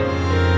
Bye.